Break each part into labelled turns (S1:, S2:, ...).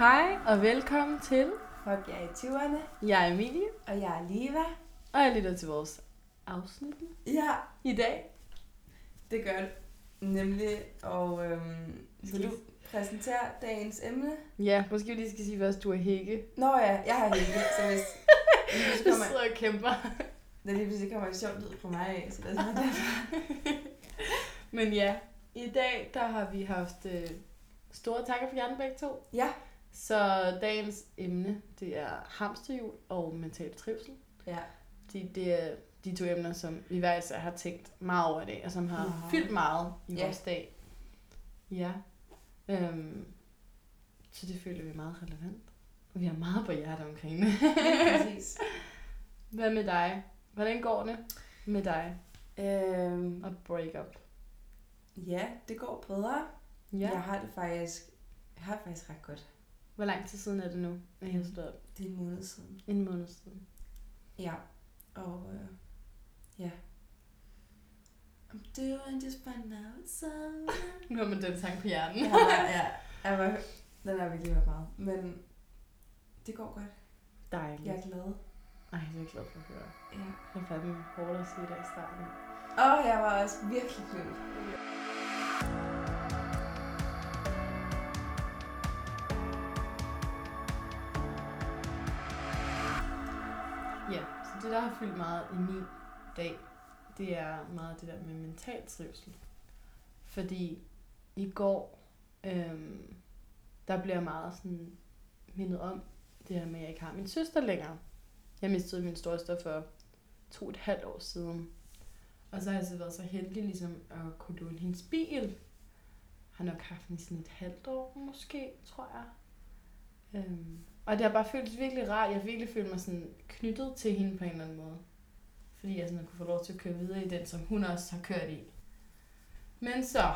S1: Hej og velkommen til.
S2: Folk er i 20'erne,
S1: Jeg er Emilie,
S2: og jeg er Liva.
S1: og jeg lytter til vores afsnit
S2: Ja,
S1: i dag.
S2: det gør det. Nemlig, og øhm,
S1: Skal du-
S2: præsentere dagens emne?
S1: Ja, måske vi lige skal sige først, du er Hække.
S2: Nå ja, jeg har ikke, så hvis lige pludselig kommer,
S1: og kæmper.
S2: der lige pludselig kommer et sjovt lyd fra mig af, så det er derfor.
S1: Men ja, i dag der har vi haft øh, store takker for hjernen begge to.
S2: Ja,
S1: Så dagens emne, det er hamsterhjul og mental trivsel.
S2: ja.
S1: De, det er de to emner, som vi hver især har tænkt meget over i dag, og som har
S2: Meget.
S1: fyldt meget i
S2: Ja.
S1: vores dag. Ja. Øhm, så det føler vi er meget relevant. Og vi har meget på hjertet omkring det.
S2: Præcis.
S1: Hvad med dig? Hvordan går det med dig
S2: Øhm,
S1: og break up?
S2: ja, det går bedre.
S1: Ja.
S2: Jeg har det faktisk, jeg har det faktisk ret godt.
S1: Hvor lang tid siden er det nu, at jeg har stået op?
S2: Det er en måned siden.
S1: En måned siden.
S2: Ja, og øh, ja. I'm doing just fine now, so...
S1: Nu har man den sang på hjernen.
S2: ja, ja. Var, den har virkelig hørt meget. Men det går godt.
S1: Dejligt.
S2: Jeg er glad.
S1: Ej, det er jeg glad for at høre.
S2: Ja.
S1: Det er fandme hårdt at sige der i starten.
S2: Og jeg var også virkelig glad.
S1: Ja, der har fyldt meget i min dag, det er meget det der med mental trivsel. Fordi i går, øhm, der blev jeg meget sådan mindet om det her med, at jeg ikke har min søster længere. Jeg mistede min storsøster for to og et halvt år siden. Og så har jeg så været så heldig ligesom at kunne låne hendes bil. Har nok haft den i sådan et halvt år måske, tror jeg. Øhm, og det har bare føltes virkelig rart. Jeg har virkelig følt mig sådan knyttet til hende på en eller anden måde. Fordi jeg sådan kunne få lov til at køre videre i den, som hun også har kørt i. Men så,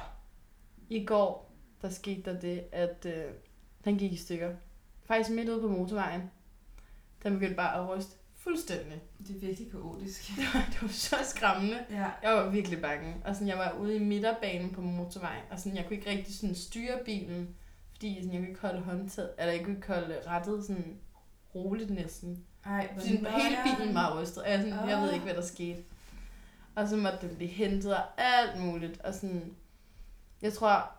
S1: i går, der skete der det, at øh, den gik i stykker. Faktisk midt ude på motorvejen. Den begyndte bare at ryste fuldstændig.
S2: Det er virkelig kaotisk.
S1: Det var, det var så skræmmende.
S2: Ja.
S1: Jeg var virkelig bange. Og sådan, jeg var ude i midterbanen på motorvejen, og sådan, jeg kunne ikke rigtig sådan styre bilen, fordi sådan, jeg kunne ikke holde håndtaget, eller jeg kunne ikke holde rettet sådan roligt næsten.
S2: Ej, hvor
S1: Fordi hele bilen var rystet, og jeg, sådan, jeg ved ikke, hvad der skete. Og så måtte den blive hentet og alt muligt. Og sådan, jeg tror,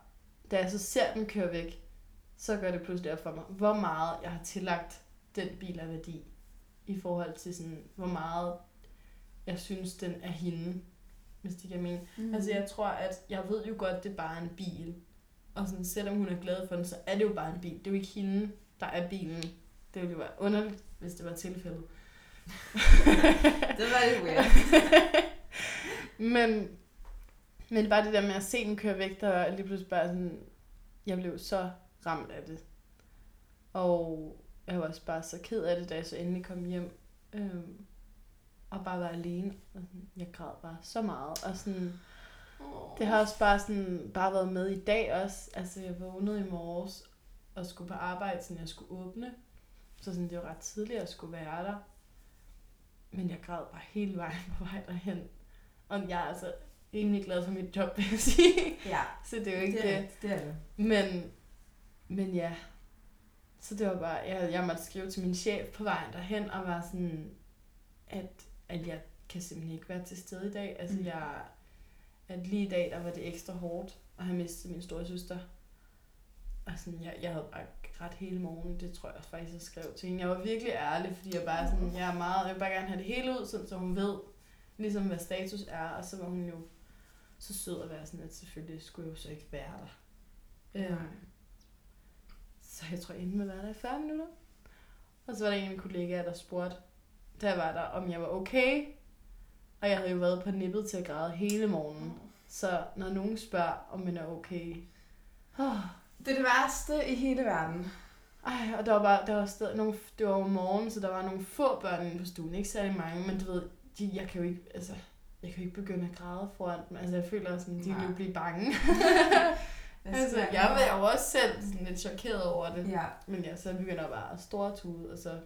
S1: da jeg så ser den køre væk, så gør det pludselig op for mig, hvor meget jeg har tillagt den bil af værdi. I forhold til sådan, hvor meget jeg synes, den er hende. Hvis det mening.
S2: Mm.
S1: Mm. Altså jeg tror, at jeg ved jo godt, det er bare en bil. Og sådan, selvom hun er glad for den, så er det jo bare en bil. Det er jo ikke hende, der er bilen. Det ville jo være underligt, hvis det var tilfældet.
S2: det var lidt weird.
S1: men, men bare det der med at se den køre væk, der lige pludselig bare sådan, jeg blev så ramt af det. Og jeg var også bare så ked af det, da jeg så endelig kom hjem. Øhm, og bare var alene. Og sådan, jeg græd bare så meget. Og sådan, Det har også bare, sådan, bare været med i dag også. Altså, jeg vågnede i morges og skulle på arbejde, så jeg skulle åbne. Så sådan, det var ret tidligt, at jeg skulle være der. Men jeg græd bare hele vejen på vej derhen. Og jeg er altså rimelig glad for mit job, vil jeg sige.
S2: Ja,
S1: Så det er jo ikke
S2: det er, det. det er det.
S1: Men, men ja. Så det var bare, jeg, jeg måtte skrive til min chef på vejen derhen, og var sådan, at, at jeg kan simpelthen ikke være til stede i dag. Altså,
S2: mm.
S1: jeg, at lige i dag, der var det ekstra hårdt at have mistet min store søster. Og sådan, jeg, jeg havde bare ret hele morgen, det tror jeg faktisk, jeg skrev til hende. Jeg var virkelig ærlig, fordi jeg bare sådan, jeg er meget, jeg vil bare gerne have det hele ud, sådan, så hun ved, ligesom hvad status er, og så var hun jo så sød at være sådan, at selvfølgelig skulle jeg jo så ikke være der.
S2: Nej.
S1: Øhm, så jeg tror, jeg endte med at være der i 40 minutter. Og så var der en af mine kollegaer, der spurgte, da jeg var der, om jeg var okay. Og jeg havde jo været på nippet til at græde hele morgenen. Så når nogen spørger, om man er okay... Oh,
S2: Det er det værste i hele verden.
S1: ej, og der var bare, der var stadig nogle, det var jo morgen, så der var nogle få børn inde på stuen. Ikke særlig mange, men du ved, de, jeg kan jo ikke, altså, jeg kan jo ikke begynde at græde foran dem. Altså, jeg føler sådan, de vil blive bange. Altså, jeg var jo også selv sådan lidt chokeret over det.
S2: Ja.
S1: Men ja, så begynder jeg bare at stortude, og så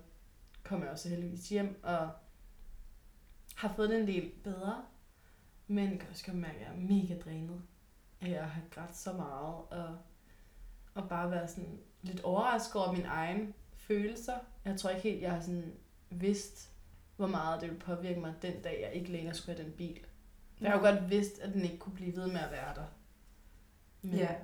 S1: kom jeg også heldigvis hjem, og har fået det en del bedre. Men jeg kan også godt mærke, at jeg er mega drænet. At jeg har grædt så meget, og, og bare være sådan lidt overrasket over mine egne følelser. Jeg tror ikke helt, jeg har sådan vidst, hvor meget det ville påvirke mig den dag, jeg ikke længere skulle have den bil. Jeg har jo godt vidst, at den ikke kunne blive ved med at være der. Men,
S2: Ja.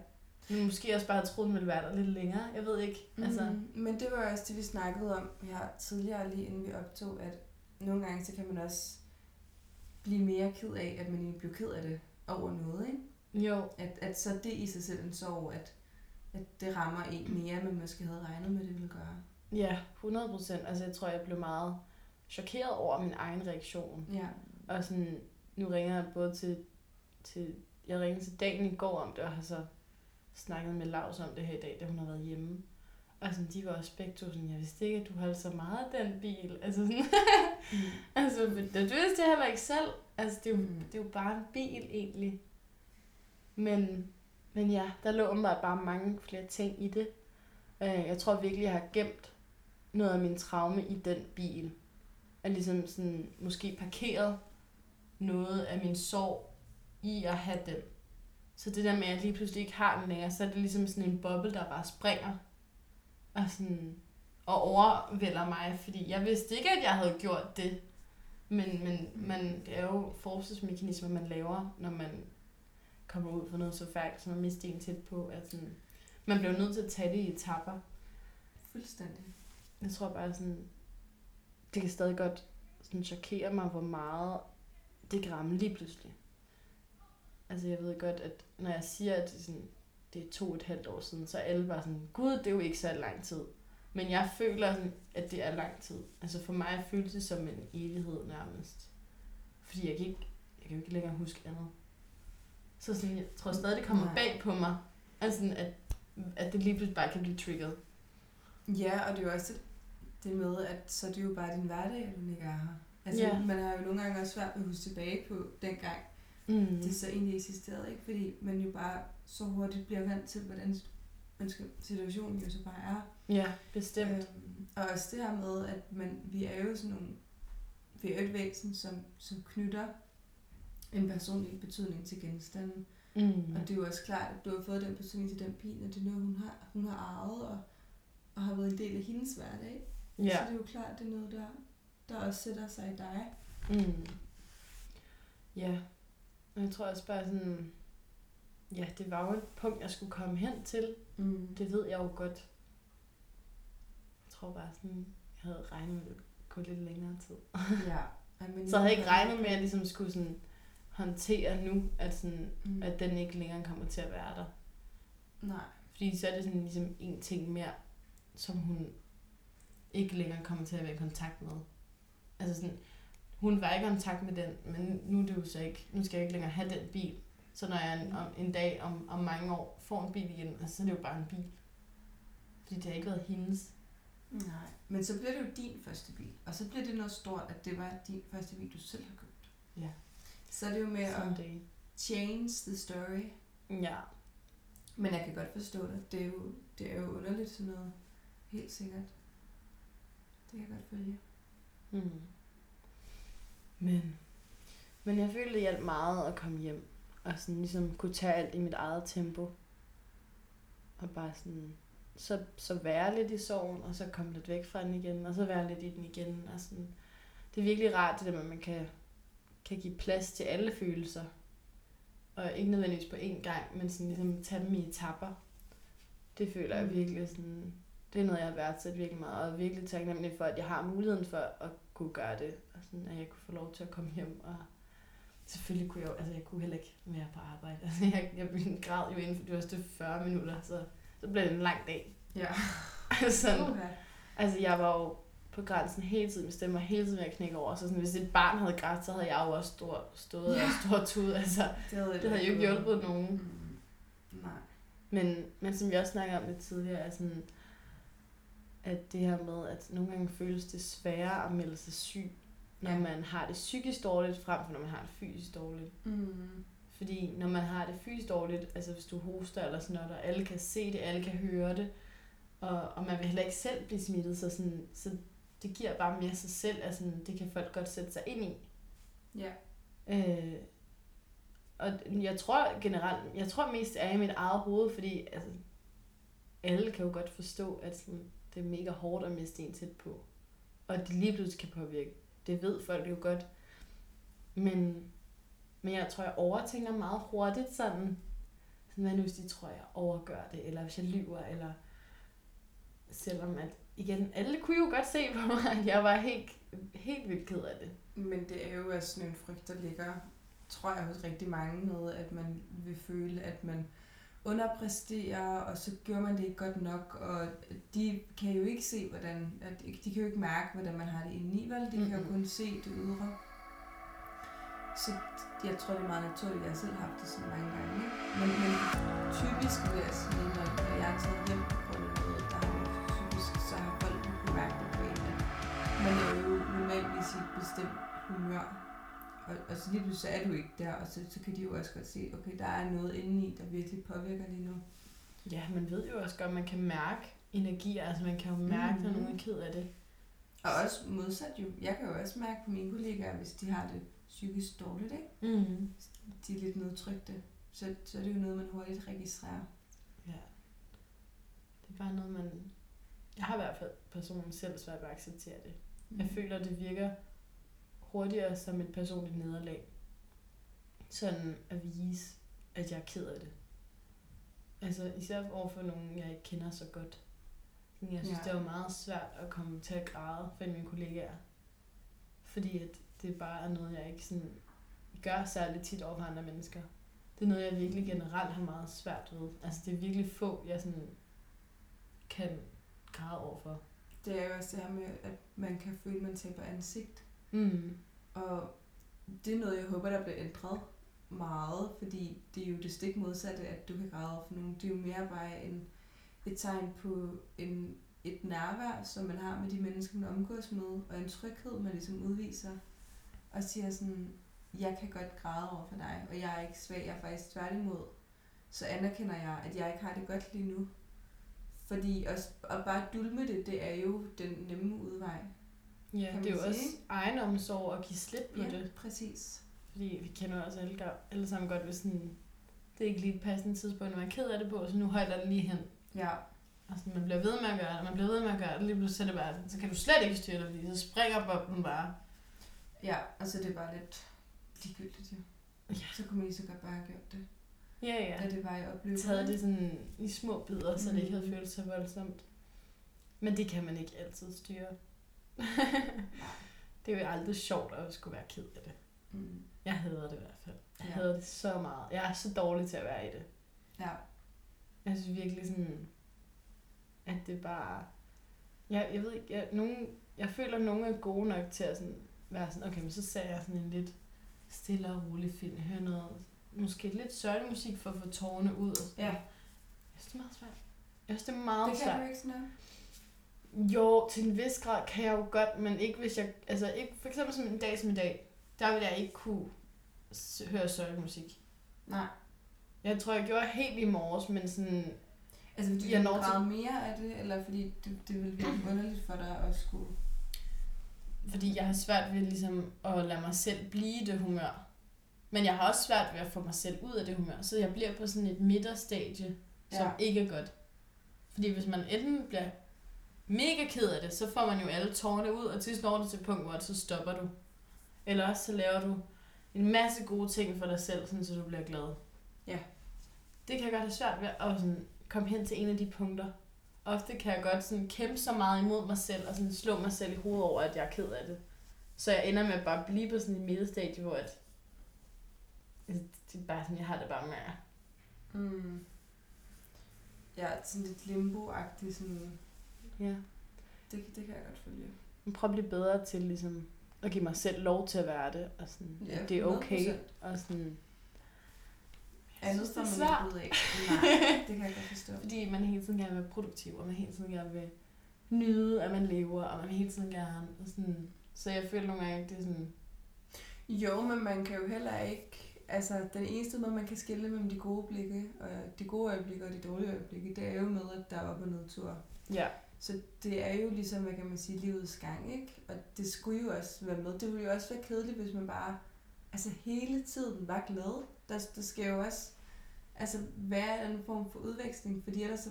S1: men måske også bare troet, den ville være der lidt længere. Jeg ved ikke. Altså,
S2: Mm, men det var også det, vi snakkede om her tidligere, lige inden vi optog, at nogle gange, så kan man også blive mere ked af, at man egentlig bliver ked af det over noget, ikke?
S1: jo,
S2: At, at så det i sig selv en sorg, at, at det rammer en mere, end man måske havde regnet med, det ville gøre.
S1: ja, 100 procent. Altså, jeg tror, jeg blev meget chokeret over min egen reaktion.
S2: Ja.
S1: Og sådan, nu ringer jeg både til, til jeg ringede til dagen i går om det, og har så snakket med Lars om det her i dag, da hun har været hjemme. Og sådan, de var også begge to sådan, jeg vidste ikke, at du holdt så meget af den bil. Altså sådan,
S2: Mm.
S1: altså, det, det vidste jeg heller ikke selv. Altså, det er jo,
S2: Mm.
S1: det er jo bare en bil egentlig. Men, men ja, der lå åbenbart bare mange flere ting i det. Øh, Jeg tror virkelig, jeg har gemt noget af min traume i den bil. Og ligesom sådan, måske parkeret noget af min sorg i at have den. Så det der med, at jeg lige pludselig ikke har den længere, så er det ligesom sådan en boble, der bare springer. Og, sådan, og overvælder mig, fordi jeg vidste ikke, at jeg havde gjort det. Men, men man, det er jo forsvarsmekanismer, man laver, når man kommer ud for noget så færdigt, som at miste en tæt på. At sådan, man bliver nødt til at tage det i etapper.
S2: Fuldstændig.
S1: Jeg tror bare sådan, det kan stadig godt sådan chokere mig, hvor meget det kan ramme lige pludselig. Altså jeg ved godt, at når jeg siger, at sådan, det er to og et halvt år siden, så alle bare sådan, gud, det er jo ikke så lang tid. Men jeg føler, sådan, at det er lang tid. Altså for mig føles det som en evighed nærmest. Fordi jeg kan ikke, jeg kan jo ikke længere huske andet. Så sådan, jeg tror stadig, det kommer bag på mig. Altså at, at det lige pludselig bare kan blive trigget.
S2: Ja, og det er jo også det, det med, at så er det jo bare din hverdag, hun ikke er her. Altså,
S1: Ja.
S2: man har jo nogle gange også svært ved at huske tilbage på dengang,
S1: Mm.
S2: det så egentlig eksisterede, ikke? Fordi man jo bare så hurtigt bliver vant til, hvordan man skal, situationen jo så bare er.
S1: Ja, bestemt.
S2: Øhm, og også det her med, at man, vi er jo sådan nogle, vi er jo et væsen, som, som knytter en personlig betydning til genstanden.
S1: Mm.
S2: Og det er jo også klart, at du har fået den betydning til den bil, og det er noget, hun har, hun har arvet, og, og har været en del af hendes hverdag. Så
S1: Ja.
S2: det er jo klart, det er noget, der, der også sætter sig i dig.
S1: Mm. Ja. Og jeg tror også bare sådan... Ja, det var jo et punkt, jeg skulle komme hen til.
S2: Mm.
S1: Det ved jeg jo godt. Jeg tror bare sådan, jeg havde regnet med, det gå lidt længere tid.
S2: Ja. Ej, men
S1: Så jeg havde ikke regnet med, at jeg ligesom skulle sådan håndtere nu, at, sådan,
S2: Mm.
S1: at den ikke længere kommer til at være der.
S2: Nej.
S1: Fordi så er det sådan ligesom en ting mere, som hun ikke længere kommer til at være i kontakt med. Altså sådan, hun var ikke i kontakt med den, men nu er det jo så ikke, nu skal jeg ikke længere have den bil. Så når jeg en, om, en dag om, om mange år får en bil igen, altså, så er det jo bare en bil. Fordi det har ikke været hendes.
S2: Nej. Men så bliver det jo din første bil. Og så bliver det noget stort, at det var din første bil, du selv har købt.
S1: Ja.
S2: Så er det jo med at
S1: Someday.
S2: change the story.
S1: Ja.
S2: Men jeg kan godt forstå det. Det er jo, det er jo underligt sådan noget. Helt sikkert. Det kan jeg godt følge.
S1: Mm. Men, men jeg følte, det hjalp meget at komme hjem. Og sådan ligesom kunne tage alt i mit eget tempo. Og bare sådan, så, så være lidt i sorgen, og så komme lidt væk fra den igen, og så være lidt i den igen. Og sådan, det er virkelig rart, det der med, at man kan, kan give plads til alle følelser. Og ikke nødvendigvis på én gang, men sådan ligesom tage dem i etapper. Det føler jeg
S2: Mm.
S1: virkelig sådan, det er noget, jeg har værdsat virkelig meget, og virkelig taknemmelig for, at jeg har muligheden for at kunne gøre det, og sådan, at jeg kunne få lov til at komme hjem, og selvfølgelig kunne jeg jo, altså jeg kunne heller ikke være på arbejde, altså jeg, jeg græd jo inden for de første 40 minutter, så, så blev det en lang dag.
S2: Ja.
S1: sådan,
S2: Okay.
S1: altså jeg var jo på grænsen hele tiden, min stemme var hele tiden ved at knække over, så sådan, hvis et barn havde grædt, så havde jeg jo også stor, stået og stor tud, altså
S2: Det havde,
S1: det havde jo ikke hjulpet nogen.
S2: Mm. Nej.
S1: Men, men som vi også snakkede om lidt tidligere, er sådan, at det her med, at nogle gange føles det sværere at melde sig syg, når
S2: Ja.
S1: man har det psykisk dårligt, frem for når man har det fysisk dårligt.
S2: Mm.
S1: Fordi når man har det fysisk dårligt, altså hvis du hoster eller sådan noget, og alle kan se det, alle kan høre det, og, og man vil heller ikke selv blive smittet, så, sådan, så det giver bare mere sig selv, altså det kan folk godt sætte sig ind i.
S2: Ja.
S1: Øh, og jeg tror generelt, jeg tror mest er i mit eget hoved, fordi altså, alle kan jo godt forstå, at sådan, det er mega hårdt at miste en tæt på. Og at det lige pludselig kan påvirke. Det ved folk jo godt. Men, men jeg tror, jeg overtænker meget hurtigt sådan, sådan hvad nu hvis de tror, jeg overgør det, eller hvis jeg lyver, eller selvom at, igen, alle kunne jo godt se på mig, at jeg var helt, helt vildt ked af det.
S2: Men det er jo også sådan en frygt, der ligger, tror jeg, hos rigtig mange med, at man vil føle, at man underpræsterer, og så gjorde man det ikke godt nok, og de kan jo ikke se, hvordan, at de kan jo ikke mærke, hvordan man har det indeni, vel? De kan jo kun se det ydre. Så jeg tror, det er meget naturligt, jeg selv har haft det sådan mange gange. Ikke? Men, men typisk vil jeg sige, når, når jeg er taget hjem på noget, der har typisk, så har folk jo kunnet mærke det på en, at man er jo normalvis i et bestemt humør. Og, og så lige pludselig så er du ikke der, og så, så kan de jo også godt se, okay, der er noget indeni, der virkelig påvirker lige nu.
S1: Ja, man ved jo også godt, at man kan mærke energier. Altså man kan jo mærke, når
S2: Mhm.
S1: nogen er ked af det.
S2: Og også modsat jo, jeg kan jo også mærke på mine kollegaer, hvis de har det psykisk dårligt, ikke?
S1: Mm.
S2: de er lidt nedtrykte, så, så er det jo noget, man hurtigt registrerer.
S1: Ja. Det er bare noget, man... Jeg har i hvert fald personligt selv svært ved at acceptere det.
S2: Mm.
S1: Jeg føler, det virker hurtigere som et personligt nederlag. Sådan at vise, at jeg er ked af det. Altså især overfor nogen, jeg ikke kender så godt. Sådan, Jeg synes,
S2: Ja.
S1: det var meget svært at komme til at græde for mine kollegaer. Fordi at det bare er noget, jeg ikke sådan gør særligt tit over for andre mennesker. Det er noget, jeg virkelig generelt har meget svært ved. Altså det er virkelig få, jeg sådan kan græde overfor.
S2: Det er jo også det her med, at man kan føle, at man taber ansigt.
S1: Mm.
S2: Og det er noget, jeg håber, der bliver ændret meget, fordi det er jo det stik modsatte, at du kan græde over for nogen. Det er jo mere bare en, et tegn på en, et nærvær, som man har med de mennesker, man omgås med, og en tryghed, man ligesom udviser, og siger sådan, jeg kan godt græde over for dig, og jeg er ikke svag, jeg er faktisk tværtimod. Så anerkender jeg, at jeg ikke har det godt lige nu. Fordi at, at bare dulme det, det er jo den nemme udvej.
S1: Ja, det er jo også egenomsorg at give slip på
S2: Ja,
S1: det.
S2: præcis.
S1: Fordi vi kender også alle, alle sammen godt, hvis sådan, det er ikke lige et passende tidspunkt, når man er ked af det på, så nu holder det lige hen.
S2: Ja,
S1: Og sådan, man bliver ved med at gøre det, man bliver ved med at gøre det, lige pludselig det bare, så kan du slet ikke styre det, fordi så springer boblen bare.
S2: Ja, altså det er bare lidt ligegyldigt jo.
S1: Ja.
S2: Så kunne man lige så godt bare have gjort det.
S1: Ja, ja.
S2: Da det var i oplevelse.
S1: Taget det sådan i små bidder, så det ikke havde
S2: Mhm.
S1: følt så voldsomt. Men det kan man ikke altid styre. det er jo aldrig sjovt at skulle være ked af det.
S2: Mm.
S1: Jeg hader det i hvert fald. Jeg
S2: Ja.
S1: hader det så meget. Jeg er så dårlig til at være i det.
S2: Ja.
S1: Jeg synes virkelig sådan, at det bare... Jeg, jeg ved ikke, jeg, nogen, jeg føler, at nogen er gode nok til at sådan, være sådan, okay, men så ser jeg sådan en lidt stille og rolig film. Jeg hører noget, måske lidt sørgelig musik for at få tårerne ud. Og sådan.
S2: Ja.
S1: Jeg synes, det er meget svært. Jeg synes, det er meget
S2: Det kan
S1: svært.
S2: du ikke sådan noget.
S1: Jo, til en vis grad kan jeg jo godt, men ikke hvis jeg... Altså, ikke, for eksempel som en dag som i dag, der vil jeg ikke kunne høre sørgelig musik.
S2: Nej.
S1: Jeg tror, jeg gjorde helt i morges, men sådan...
S2: Altså fordi
S1: Jeg når til-
S2: mere af det, eller fordi det, det ville virke underligt for dig at skulle...
S1: Fordi jeg har svært ved ligesom at lade mig selv blive i det humør. Men jeg har også svært ved at få mig selv ud af det humør. Så jeg bliver på sådan et midterstadie, som
S2: Ja.
S1: ikke er godt. Fordi hvis man enten bliver mega ked af det, så får man jo alle tårerne ud, og til når du til et punkt, hvor så stopper du. Eller også så laver du en masse gode ting for dig selv, sådan, så du bliver glad.
S2: Ja.
S1: Det kan jeg godt have svært ved at sådan, komme hen til en af de punkter. Ofte kan jeg godt sådan kæmpe så meget imod mig selv, og sådan slå mig selv i hovedet over, at jeg er ked af det. Så jeg ender med at bare blive på sådan en middelstadie, hvor at, det er bare sådan, jeg har det bare med
S2: Mm. Ja, sådan lidt limbo-agtigt, sådan...
S1: ja.
S2: Det, det kan jeg godt følge.
S1: Jeg prøver at blive bedre til ligesom, at give mig selv lov til at være det, og sådan,
S2: Ja,
S1: det er okay,
S2: 100%.
S1: og sådan,
S2: Andet
S1: det
S2: man ikke ud af. Nej, det kan jeg godt forstå.
S1: fordi man hele tiden gerne vil være produktiv, og man hele tiden gerne vil nyde, at man lever, og man hele tiden gerne, og sådan, så jeg føler nogle gange, at det er sådan,
S2: Jo, men man kan jo heller ikke... Altså, den eneste måde, man kan skille mellem de gode blikke, og de gode øjeblikke og de dårlige øjeblikke, det er jo med, at der er op- og nedtur.
S1: ja,
S2: Så det er jo ligesom, hvad kan man sige, livets gang, ikke? Og det skulle jo også være med. Det ville jo også være kedeligt, hvis man bare altså hele tiden var glad. Der, der skal jo også altså, være en form for udveksling, fordi ellers så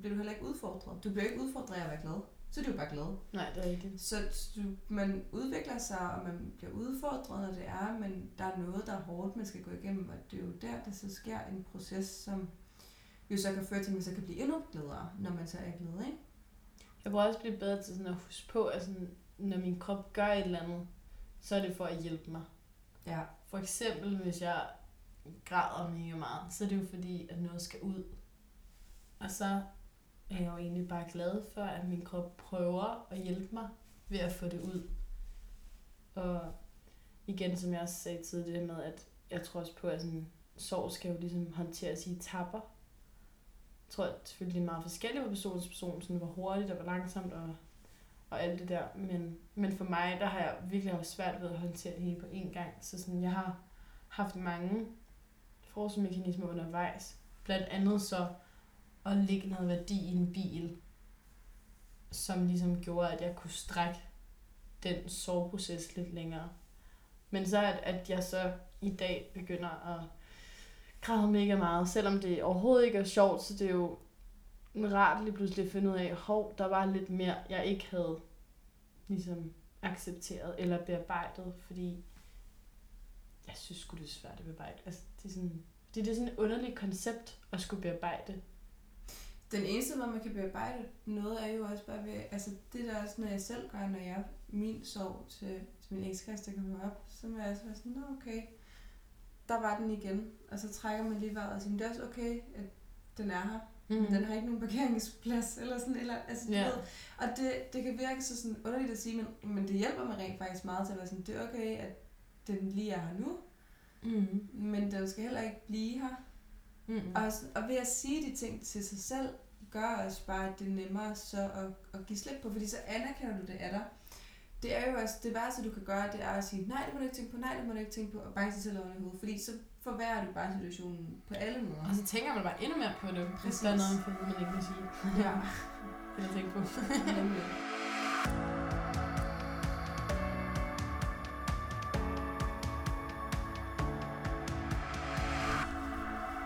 S2: bliver du heller ikke udfordret. Du bliver ikke udfordret af at være glad. Så er du jo bare glad.
S1: Nej, det er rigtigt.
S2: Så du, man udvikler sig, og man bliver udfordret, når det er, men der er noget, der er hårdt, man skal gå igennem, og det er jo der, der så sker en proces, som jo så kan føre til, at man så kan blive endnu gladere, når man så er glad, ikke?
S1: Jeg prøver også blive bedre til sådan at huske på, at sådan, når min krop gør et eller andet, så er det for at hjælpe mig.
S2: Ja.
S1: For eksempel, hvis jeg græder mega meget, så er det jo fordi, at noget skal ud. Og så er jeg jo egentlig bare glad for, at min krop prøver at hjælpe mig ved at få det ud. Og igen, som jeg også sagde tidligere, med, at jeg tror også på, at sådan, sorg skal jo ligesom håndteres i tapper. Jeg tror selvfølgelig, det er meget forskelligt fra person til person, sådan hvor hurtigt og hvor langsomt og, og alt det der. Men, men for mig, der har jeg virkelig haft svært ved at håndtere det hele på én gang. Så sådan, jeg har haft mange forsvarsmekanismer undervejs. Blandt andet så at lægge noget værdi i en bil, som ligesom gjorde, at jeg kunne strække den soveproces lidt længere. Men så at, at jeg så i dag begynder at græder mega meget, selvom det overhovedet ikke er sjovt, så det er jo rart lige pludselig at finde ud af, hov, der var lidt mere, jeg ikke havde ligesom accepteret eller bearbejdet, fordi jeg synes sgu, det er svært at bearbejde. Altså, det er sådan, det, det er sådan et underligt koncept at skulle bearbejde.
S2: Den eneste måde, man kan bearbejde noget, er jo også bare ved, altså det der også, når jeg selv gør, når jeg min sorg til, til min ekskæreste kommer op, så må jeg også være sådan, Nå, okay, der var den igen. Og så trækker man lige vejret og siger, det er også okay, at den er her. Mm. Men den har ikke nogen parkeringsplads, eller sådan, eller, altså, du
S1: Ja.
S2: ved, og det, det kan virke så sådan underligt at sige, men, men det hjælper mig rent faktisk meget til at være sådan, det er okay, at den lige er her nu,
S1: Mm.
S2: men den skal heller ikke blive her.
S1: Mm.
S2: Og, og ved at sige de ting til sig selv, gør også bare, at det er nemmere så at, at give slip på, fordi så anerkender du det af dig. Det er jo også, det værste du kan gøre, det er at sige, nej, det må du ikke tænke på, nej, det må du ikke tænke på, og banke sig selv oven i hovedet, fordi så forværrer du bare situationen på alle måder.
S1: Og så tænker man bare endnu mere på det, hvis der er noget, man ikke vil sige.
S2: Ja,
S1: Eller tænke på.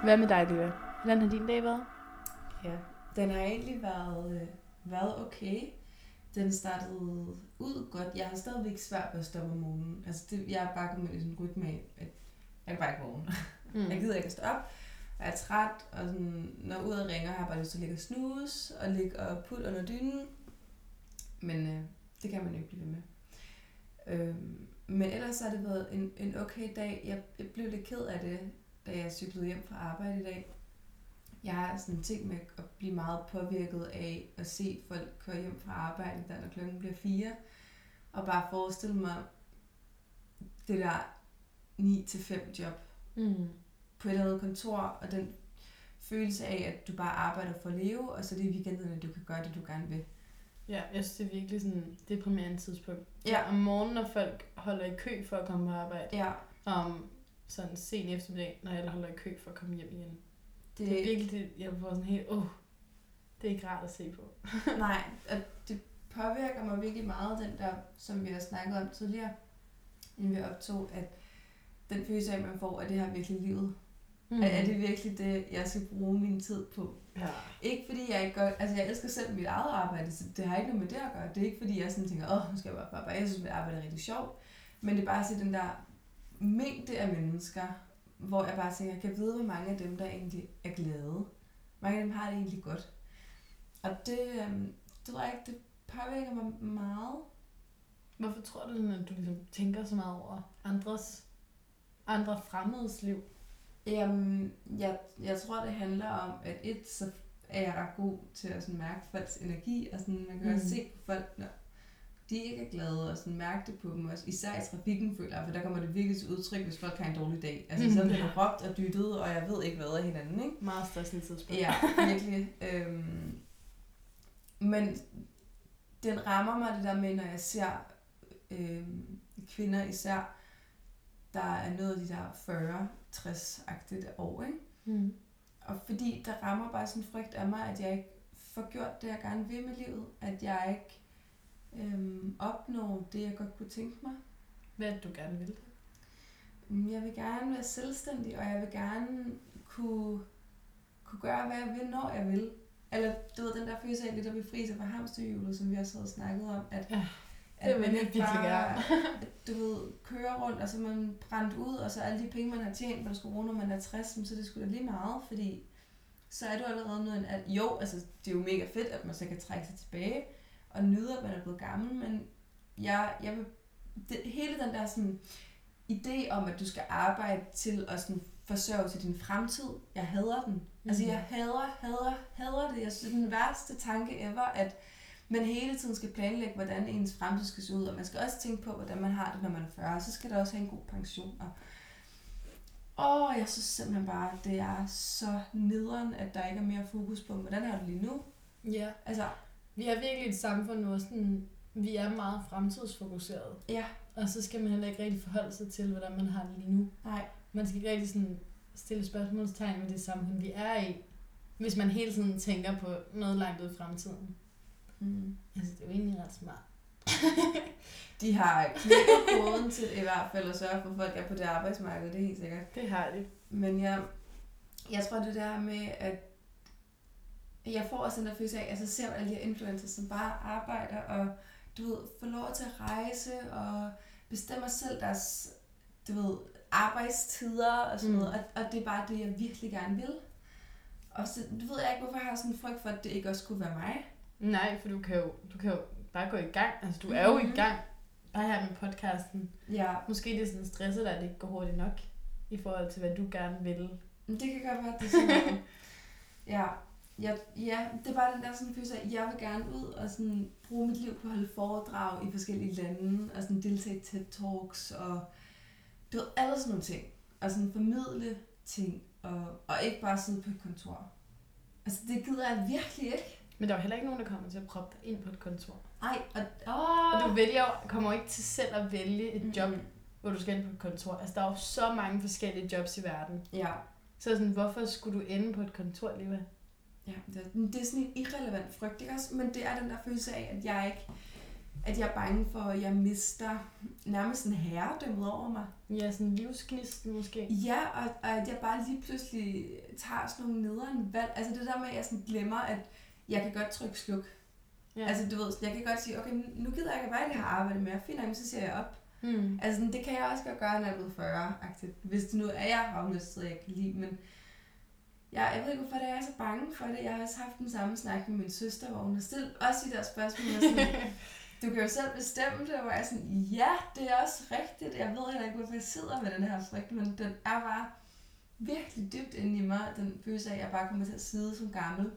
S1: Hvad med dig, Lea? Hvordan har din dag været?
S2: Ja, den har egentlig været, øh, været okay. Den startede ud godt. Jeg har stadigvæk svært ved at stoppe om morgenen. Altså, det, jeg er bare kommet i sådan en rytme af, at jeg kan bare ikke vågne.
S1: Mm.
S2: Jeg gider ikke at stå op. Jeg er træt, og sådan, når uret ringer, har jeg bare lyst til at ligge og snuse, og ligge og putte under dynen. Men øh, det kan man jo ikke blive ved med. Øhm, men ellers har det været en, en okay dag. Jeg, jeg blev lidt ked af det, da jeg cyklede hjem fra arbejde i dag. Jeg har sådan en ting med at blive meget påvirket af at se folk køre hjem fra arbejde, der når klokken bliver fire. Og bare forestille mig det der 9-5 job
S1: Mm.
S2: på et eller andet kontor, og den følelse af, at du bare arbejder for at leve, og så det er weekenderne, du kan gøre det, du gerne vil.
S1: Ja, jeg synes, det er virkelig sådan deprimerende tidspunkt.
S2: Ja.
S1: Om morgenen, når folk holder i kø for at komme på arbejde.
S2: Ja,
S1: Og om sådan sen eftermiddag, når alle holder i kø for at komme hjem igen.
S2: Det,
S1: Det er virkelig det, jeg får sådan helt, åh, oh, det er ikke rart at se på.
S2: nej, at det påvirker mig virkelig meget, den der, som vi har snakket om tidligere, inden vi optog, at den følelse af, man får, at det her virkelig livet. Mm. Er, er det virkelig det, jeg skal bruge min tid på?
S1: Ja.
S2: Ikke fordi jeg ikke gør, altså jeg elsker selv mit eget arbejde, så det har ikke noget med det at gøre. Det er ikke fordi jeg sådan tænker, åh, nu skal jeg bare arbejde. Jeg synes, mit arbejde er rigtig sjovt. Men det er bare at se den der mængde af mennesker, hvor jeg bare tænker, jeg kan vide, hvor mange af dem, der egentlig er glade. Mange af dem har det egentlig godt. Og det, øhm, det tror jeg ikke, det påvirker mig meget.
S1: Hvorfor tror du, at du ligesom tænker så meget over andres, andre fremmedes liv?
S2: Jamen, jeg, jeg tror, det handler om, at et, så er jeg ret god til at sådan mærke folks energi, og sådan, man kan også
S1: Mm.
S2: se på folk, når de ikke er glade, og sådan mærke det på dem også. Især i trafikken, føler jeg, for der kommer det virkelig til udtryk, hvis folk har en dårlig dag. Altså, så
S1: Mm.
S2: bliver der råbt og dyttet, og jeg ved ikke hvad af hinanden, ikke?
S1: Meget stressende tidspunkt.
S2: Ja, virkelig. øhm, men den rammer mig det der med, når jeg ser øhm, kvinder især, der er nået de der 40-60-agtige år, ikke?
S1: Mm.
S2: Og fordi der rammer bare sådan en frygt af mig, at jeg ikke får gjort det, jeg gerne vil med livet. At jeg ikke øhm, opnår det, jeg godt kunne tænke mig.
S1: Hvad du gerne vil?
S2: Mm, Jeg vil gerne være selvstændig, og jeg vil gerne kunne, kunne gøre, hvad jeg vil, når jeg vil. Eller du ved, den der følelse af lidt at befri sig fra hamsterhjulet, som vi også havde snakket om, at,
S1: Ja,
S2: at
S1: det vil jeg virkelig gerne.
S2: du ved, kører rundt, og så man brændt ud, og så alle de penge, man har tjent, man skulle bruge, når man er 60, så det skulle da lige meget, fordi så er du allerede noget, at jo, altså det er jo mega fedt, at man så kan trække sig tilbage og nyde, at man er blevet gammel, men jeg, jeg vil, det, hele den der sådan, idé om, at du skal arbejde til at sådan, forsørge til din fremtid, jeg hader den. Mm. Altså jeg hader, hader, hader det. Jeg synes, det er den værste tanke ever, at man hele tiden skal planlægge, hvordan ens fremtid skal se ud, og man skal også tænke på, hvordan man har det, når man er 40, så skal der også have en god pension. Og Åh, jeg synes simpelthen bare, det er så nederen, at der ikke er mere fokus på, hvordan er det lige nu?
S1: Ja,
S2: Altså,
S1: vi er virkelig et samfund, hvor sådan, vi er meget fremtidsfokuseret.
S2: ja,
S1: Og så skal man heller ikke rigtig forholde sig til, hvordan man har det lige nu.
S2: nej,
S1: Man skal ikke rigtig sådan stille spørgsmålstegn ved det samfund, vi er i, hvis man hele tiden tænker på noget langt ud i fremtiden.
S2: mm.
S1: Altså, det er jo egentlig ret smart.
S2: de har knækket koden til i hvert fald at sørge for, at folk er på det arbejdsmarked, det er helt sikkert.
S1: Det har de.
S2: Men jeg, jeg tror det der med, at jeg får også den der følelse af, jeg ser alle de her influencers, som bare arbejder og du ved, får lov til at rejse og bestemmer selv deres du ved, arbejdstider og sådan
S1: Mm.
S2: noget. Og, og det er bare det, jeg virkelig gerne vil. Og så du ved jeg ikke, hvorfor jeg har sådan en frygt for, at det ikke også skulle være mig.
S1: Nej, for du kan jo, du kan jo bare gå i gang. Altså, du er jo
S2: Mhm.
S1: i gang. Bare her med podcasten.
S2: Ja,
S1: Måske det er sådan stresset dig, at det ikke går hurtigt nok i forhold til, hvad du gerne vil.
S2: Det kan godt være, det er sådan ja, ja, ja, det er bare den der sådan følelse af, at jeg vil gerne ud og sådan bruge mit liv på at holde foredrag i forskellige lande, og sådan deltage i TED-talks, og du ved, alle sådan nogle ting. Og sådan formidle ting, og, og ikke bare sidde på et kontor. Altså, det gider jeg virkelig ikke.
S1: Men der er jo heller ikke nogen, der kommer til at proppe dig ind på et kontor.
S2: Ej, og,
S1: Og
S2: åh,
S1: du vælger jo, kommer ikke til selv at vælge et
S2: Mhm.
S1: job, hvor du skal ind på et kontor. Altså, der er jo så mange forskellige jobs i verden.
S2: Ja,
S1: Så sådan, hvorfor skulle du ende på et kontor, Liva?
S2: Ja det, er, det er sådan en irrelevant frygt, ikke også? Men det er den der følelse af, at jeg ikke at jeg er bange for, at jeg mister nærmest en herredømmet over mig.
S1: Ja, sådan livsgnisten måske.
S2: Ja, og, og at jeg bare lige pludselig tager sådan nogle nederen valg. Altså det der med, at jeg sådan glemmer, at jeg kan godt trykke sluk.
S1: Ja.
S2: Altså du ved, jeg kan godt sige, okay, nu gider jeg ikke være i det her arbejde mere. Fint nok, så siger jeg op.
S1: Hmm.
S2: Altså sådan, det kan jeg også godt gøre, når jeg er blevet 40 -agtigt. Hvis det nu er jeg havnested, jeg kan lide. Men jeg, jeg ved ikke, hvorfor det er, jeg er så bange for det. Jeg har også haft den samme snak med min søster, hvor hun har stillet også de der spørgsmål. og Sådan, du kan jo selv bestemme det, og jeg er sådan, ja, det er også rigtigt. Jeg ved heller ikke, hvorfor jeg sidder med den her frygt, men den er bare virkelig dybt inde i mig, den følelse af, at jeg bare kommer til at sidde som gammel,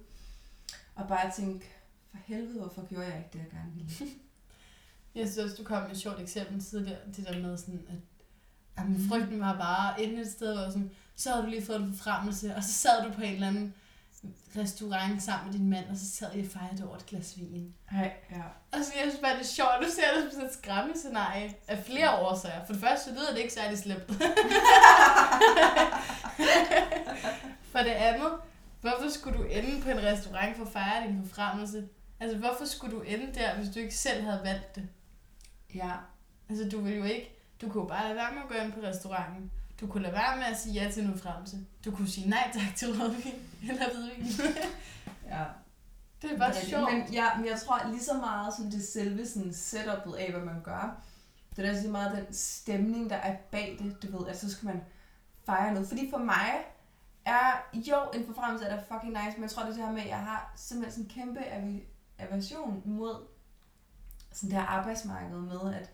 S2: og bare tænke, for helvede, hvorfor gjorde jeg ikke det, jeg gerne ville?
S1: Jeg synes også, du kom med et sjovt eksempel tidligere, det der med sådan, at jamen, frygten var bare inde et sted, hvor sådan, så havde du lige fået en forfremmelse, og så sad du på en eller anden restaurant sammen med din mand, og så sad I og fejrede over et glas vin.
S2: Nej, ja.
S1: Og så jeg synes bare, det er sjovt, du ser det som sådan et skræmmescenarie af flere årsager. For det første, lyder det ikke særlig slemt. For det andet, hvorfor skulle du ende på en restaurant for at fejre din forfremmelse? Altså, hvorfor skulle du ende der, hvis du ikke selv havde valgt det?
S2: Ja,
S1: Altså, du ville jo ikke... Du kunne jo bare lade være med at gå ind på restauranten. Du kunne lade være med at sige ja til en udfremmelse. Du kunne sige nej tak til rødvin eller hvidvin.
S2: ja.
S1: Det er bare
S2: Det er
S1: sjovt.
S2: Men, ja, men jeg tror lige så meget som det selve sådan setupet af, hvad man gør. Det er også lige meget den stemning, der er bag det, du ved, at så skal man fejre noget. Fordi for mig er, jo, en forfremmelse er da fucking nice, men jeg tror det er det her med, at jeg har simpelthen sådan en kæmpe aversion mod sådan det her arbejdsmarked med, at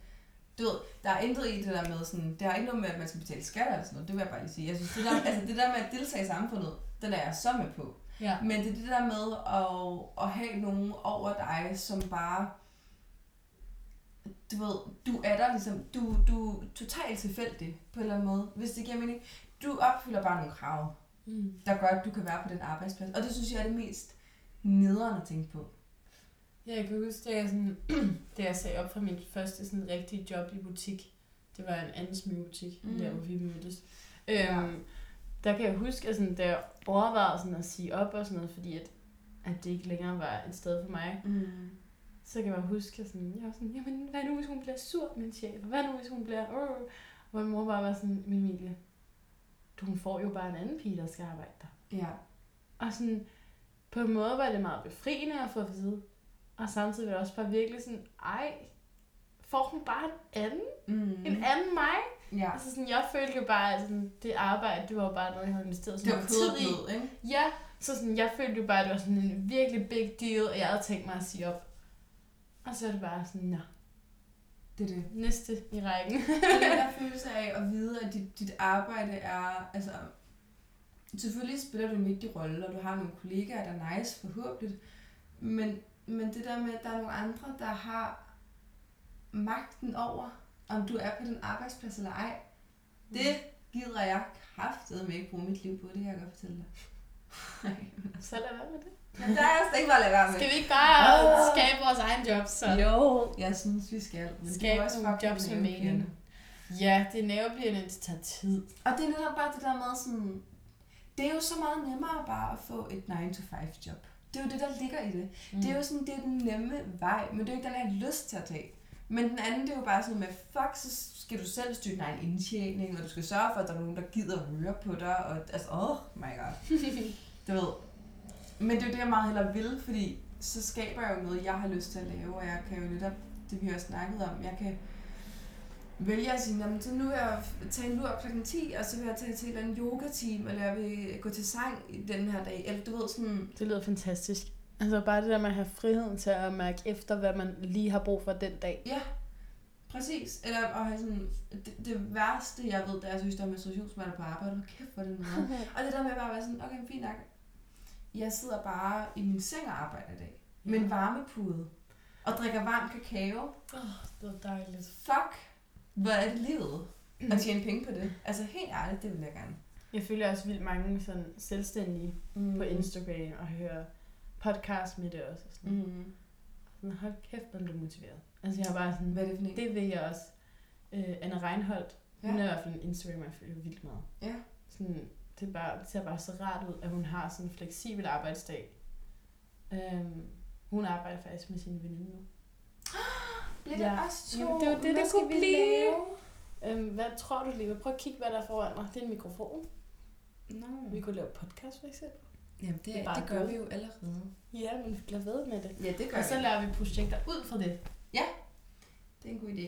S2: du ved, der er intet i det der med sådan, det har ikke noget med, at man skal betale skat eller sådan noget, det vil jeg bare lige sige. Jeg synes, det der, altså det der med at deltage i samfundet, den er jeg så med på.
S1: Ja.
S2: Men det er det der med at, at have nogen over dig, som bare... Du ved, du er der ligesom... Du, du er totalt tilfældig på en eller anden måde, hvis det giver mening. Du opfylder bare nogle krav,
S1: Mm.
S2: der gør, at du kan være på den arbejdsplads. Og det synes jeg er det mest nederen at tænke på.
S1: Ja, jeg kan huske, da jeg, sådan, da jeg sagde op fra mit første sådan, rigtige job i butik. Det var en anden smygebutik, mm. Der hvor vi mødtes. Øhm, der kan jeg huske, at sådan, da jeg overvejede sådan, at sige op og sådan noget, fordi at, at det ikke længere var et sted for mig,
S2: Mm.
S1: så kan jeg bare huske, at sådan, jeg var sådan, jamen, hvad nu, hvis hun bliver sur, min chef? Hvad nu, hvis hun bliver... Øh? Og min mor bare var sådan, min Emilie, du, hun får jo bare en anden pige, der skal arbejde der.
S2: Ja.
S1: Og sådan, på en måde var det meget befriende at få at vide. Og samtidig var det også bare virkelig sådan, ej, får hun bare en anden?
S2: Mm.
S1: En anden mig?
S2: Ja.
S1: Altså sådan, jeg følte jo bare, at sådan, det arbejde, det var bare noget, jeg havde investeret så meget tid i.
S2: ikke?
S1: Ja, så sådan, jeg følte jo bare, at det var sådan en virkelig big deal, og jeg havde tænkt mig at sige op. Og så er det bare sådan, nå,
S2: Det er det.
S1: næste i rækken.
S2: Det er der følelse af at vide, at dit, dit arbejde er... Altså, selvfølgelig spiller du en vigtig rolle, og du har nogle kollegaer, der er nice, forhåbentlig. Men, men det der med, at der er nogle andre, der har magten over, om du er på den arbejdsplads eller ej, det gider jeg kraftet med ikke bruge mit liv på, det kan jeg godt fortælle dig.
S1: Så lad være med det.
S2: Men der er slet ikke bare lade være med.
S1: Skal vi ikke bare
S2: Åh.
S1: skabe vores egen jobs, så?
S2: Jo, jeg synes, vi skal. Men det
S1: Skabe
S2: også
S1: nogle jobs med mening. Ja, det er nervepirrende, det tager tid.
S2: Og det er netop bare det der med sådan... Det er jo så meget nemmere bare at få et 9-to-5 job. Det er jo det, der ligger i det. Mm. Det er jo sådan, det er den nemme vej, men det er jo ikke den, jeg har lyst til at tage. Men den anden, det er jo bare sådan med, fuck, så skal du selv styre din egen indtjening, og du skal sørge for, at der er nogen, der gider at høre på dig, og altså, oh my god. du ved. Men det er jo det, jeg meget hellere vil, fordi så skaber jeg jo noget, jeg har lyst til at lave, og jeg kan jo netop, det vi har snakket om, jeg kan vælge at sige, så nu vil jeg tage en lur klokken 10, og så vil jeg tage til et eller andet yoga-team, eller jeg vil gå til sang i den her dag, eller du ved sådan,
S1: Det lyder fantastisk. Altså bare det der med at have friheden til at mærke efter, hvad man lige har brug for den dag.
S2: Ja, præcis. Eller at have sådan, det, det værste, jeg ved, det er, at jeg synes, der er menstruationssmerter på arbejde. Hold kæft, hvor det noget. og det der med bare at være sådan, okay, fint nok. Jeg sidder bare i min seng og arbejder i dag. Med en varmepude. Og drikker varm kakao.
S1: Åh, det var dejligt.
S2: Fuck, hvor er det livet? At tjene penge på det. Altså helt ærligt, det vil jeg gerne.
S1: Jeg følger også vildt mange sådan selvstændige
S2: Mm.
S1: på Instagram og hører podcast med det også. Og sådan.
S2: Mm.
S1: sådan, hold kæft, hvor du motiveret. Altså jeg har bare sådan,
S2: Hvad er det for en?
S1: det vil jeg også. Øh, Anne Reinholdt, hun
S2: Ja.
S1: er i hvert fald en Instagram, jeg følger vildt meget.
S2: Ja.
S1: Sådan, det, er bare, det ser bare så rart ud, at hun har sådan en fleksibel arbejdsdag. Øhm, hun arbejder faktisk med sin veninde nu.
S2: Bliver det
S1: Ja.
S2: os to?
S1: Jamen, det var det,
S2: Hvad
S1: kunne
S2: vi
S1: blive.
S2: lave?
S1: Øhm, hvad tror du lige? Prøv at kigge, hvad der er foran mig. Det er en mikrofon.
S2: Nå.
S1: Vi kunne lave podcast for eksempel.
S2: Jamen, det,
S1: Det er bare
S2: det gør
S1: godt.
S2: vi jo allerede.
S1: Ja, men lad ved med det.
S2: Ja, det gør
S1: Og så
S2: vi.
S1: laver vi projekter ud fra det.
S2: Det er en god idé.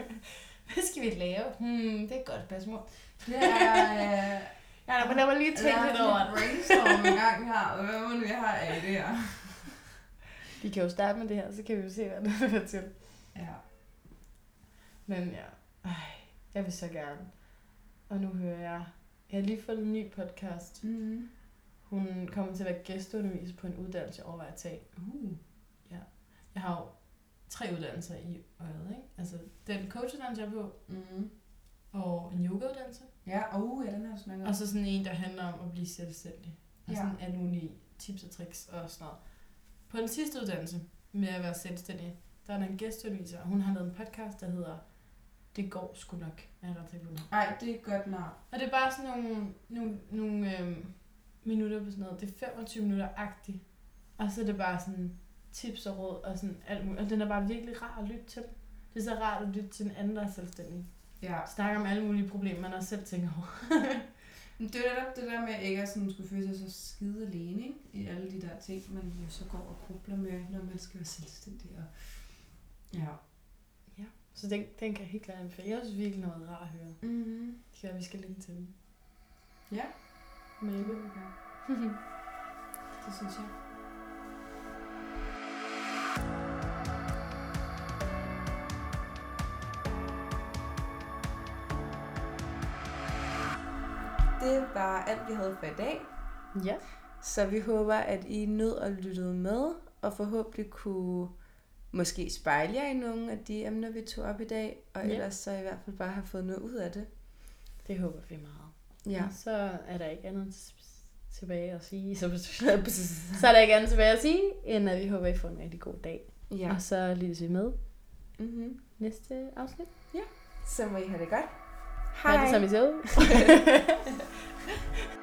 S1: Hvad skal vi lave? Hmm, det er et godt spørgsmål.
S2: Det er... Øh,
S1: Ja, men der var lige tænkt lidt over det.
S2: brainstorm en gang her, og hvad man nu har af det her.
S1: Vi kan jo starte med det her, så kan vi jo se, hvad det fører til.
S2: Ja.
S1: Men ja, Ej, jeg vil så gerne. Og nu hører jeg, jeg har lige fået en ny podcast.
S2: Mm.
S1: Hun kommer til at være gæsteunderviser på en uddannelse, jeg overvejer at tage.
S2: Uh.
S1: Jeg har jo tre uddannelser i øjet, ikke? Altså den coachuddannelse, jeg er på,
S2: Mm.
S1: og en yogauddannelse.
S2: Ja, og uh, ja, den har snakket.
S1: Og så sådan en, der handler om at blive selvstændig. Og
S2: Ja.
S1: sådan alle mulige tips og tricks og sådan noget. På den sidste uddannelse med at være selvstændig, der er en gæsteunderviser, og hun har lavet en podcast, der hedder Det går sgu nok. Er jeg ret sikker på nu.
S2: Nej, det er godt nok.
S1: Og det er bare sådan nogle, nogle, nogle øhm, minutter på sådan noget. Det er 25 minutter agtigt. Og så er det bare sådan tips og råd og sådan alt muligt. Og den er bare virkelig rar at lytte til. Det er så rart at lytte til en anden, der er selvstændig.
S2: Ja.
S1: Snakker om alle mulige problemer, man også selv tænker over.
S2: Men det er netop det der med, at ikke at sådan skulle føle sig så skide alene, ikke? I alle de der ting, man jo så går og grubler med, når man skal være selvstændig. Og... Ja.
S1: Så den, den kan jeg helt klart anbefale. Jeg synes virkelig, noget rart at høre.
S2: Mm-hmm.
S1: Det kan være, vi skal linke til den.
S2: Ja.
S1: Maybe.
S2: Det synes jeg. Det var alt, vi havde for i dag.
S1: ja.
S2: Så vi håber, at I nød og lyttede med, og forhåbentlig kunne måske spejle jer i nogle af de emner, vi tog op i dag, og
S1: Ja.
S2: ellers så i hvert fald bare have fået noget ud af det.
S1: Det håber vi meget.
S2: Ja.
S1: Så er der ikke andet tilbage at sige. Så, så er der ikke andet tilbage at sige, end at vi håber, I får en rigtig god dag.
S2: ja.
S1: Og så lyttes vi med
S2: Mm-hmm.
S1: næste afsnit.
S2: Så må I have det godt.
S1: Hej. det, som vi ser ud.